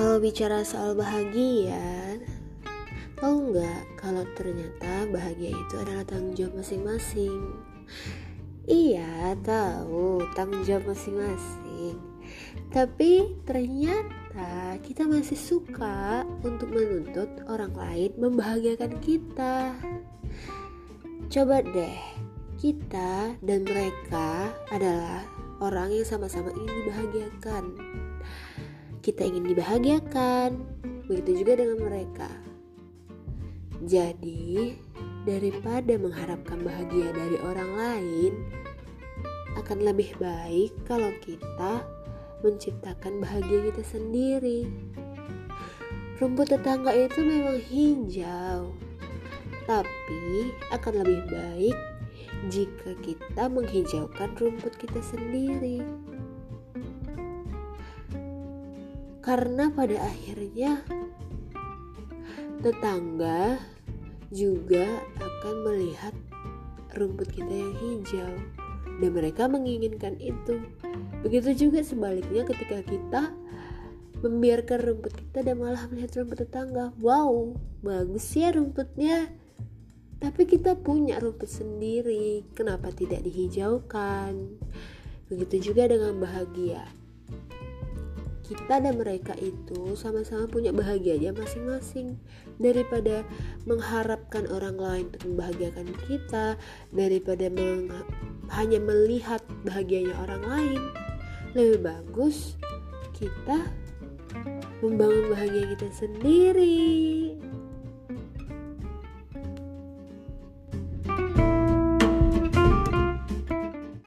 Kalau bicara soal bahagia, tahu nggak kalau ternyata bahagia itu adalah tanggung jawab masing-masing? Iya, tahu tanggung jawab masing-masing. Tapi ternyata kita masih suka untuk menuntut orang lain membahagiakan kita. Coba deh, kita dan mereka adalah orang yang sama-sama ingin dibahagiakan. Kita ingin dibahagiakan, begitu juga dengan mereka. Jadi, daripada mengharapkan bahagia dari orang lain, akan lebih baik kalau kita menciptakan bahagia kita sendiri. Rumput tetangga itu memang hijau, tapi akan lebih baik jika kita menghijaukan rumput kita sendiri. Karena pada akhirnya tetangga juga akan melihat rumput kita yang hijau dan mereka menginginkan itu. Begitu juga sebaliknya ketika kita membiarkan rumput kita dan malah melihat rumput tetangga. Wow, bagus ya rumputnya. Tapi kita punya rumput sendiri, kenapa tidak dihijaukan? Begitu juga dengan bahagia. Kita dan mereka itu sama-sama punya bahagianya masing-masing. Daripada mengharapkan orang lain untuk membahagiakan kita, daripada meng hanya melihat bahagianya orang lain, lebih bagus kita membangun bahagia kita sendiri.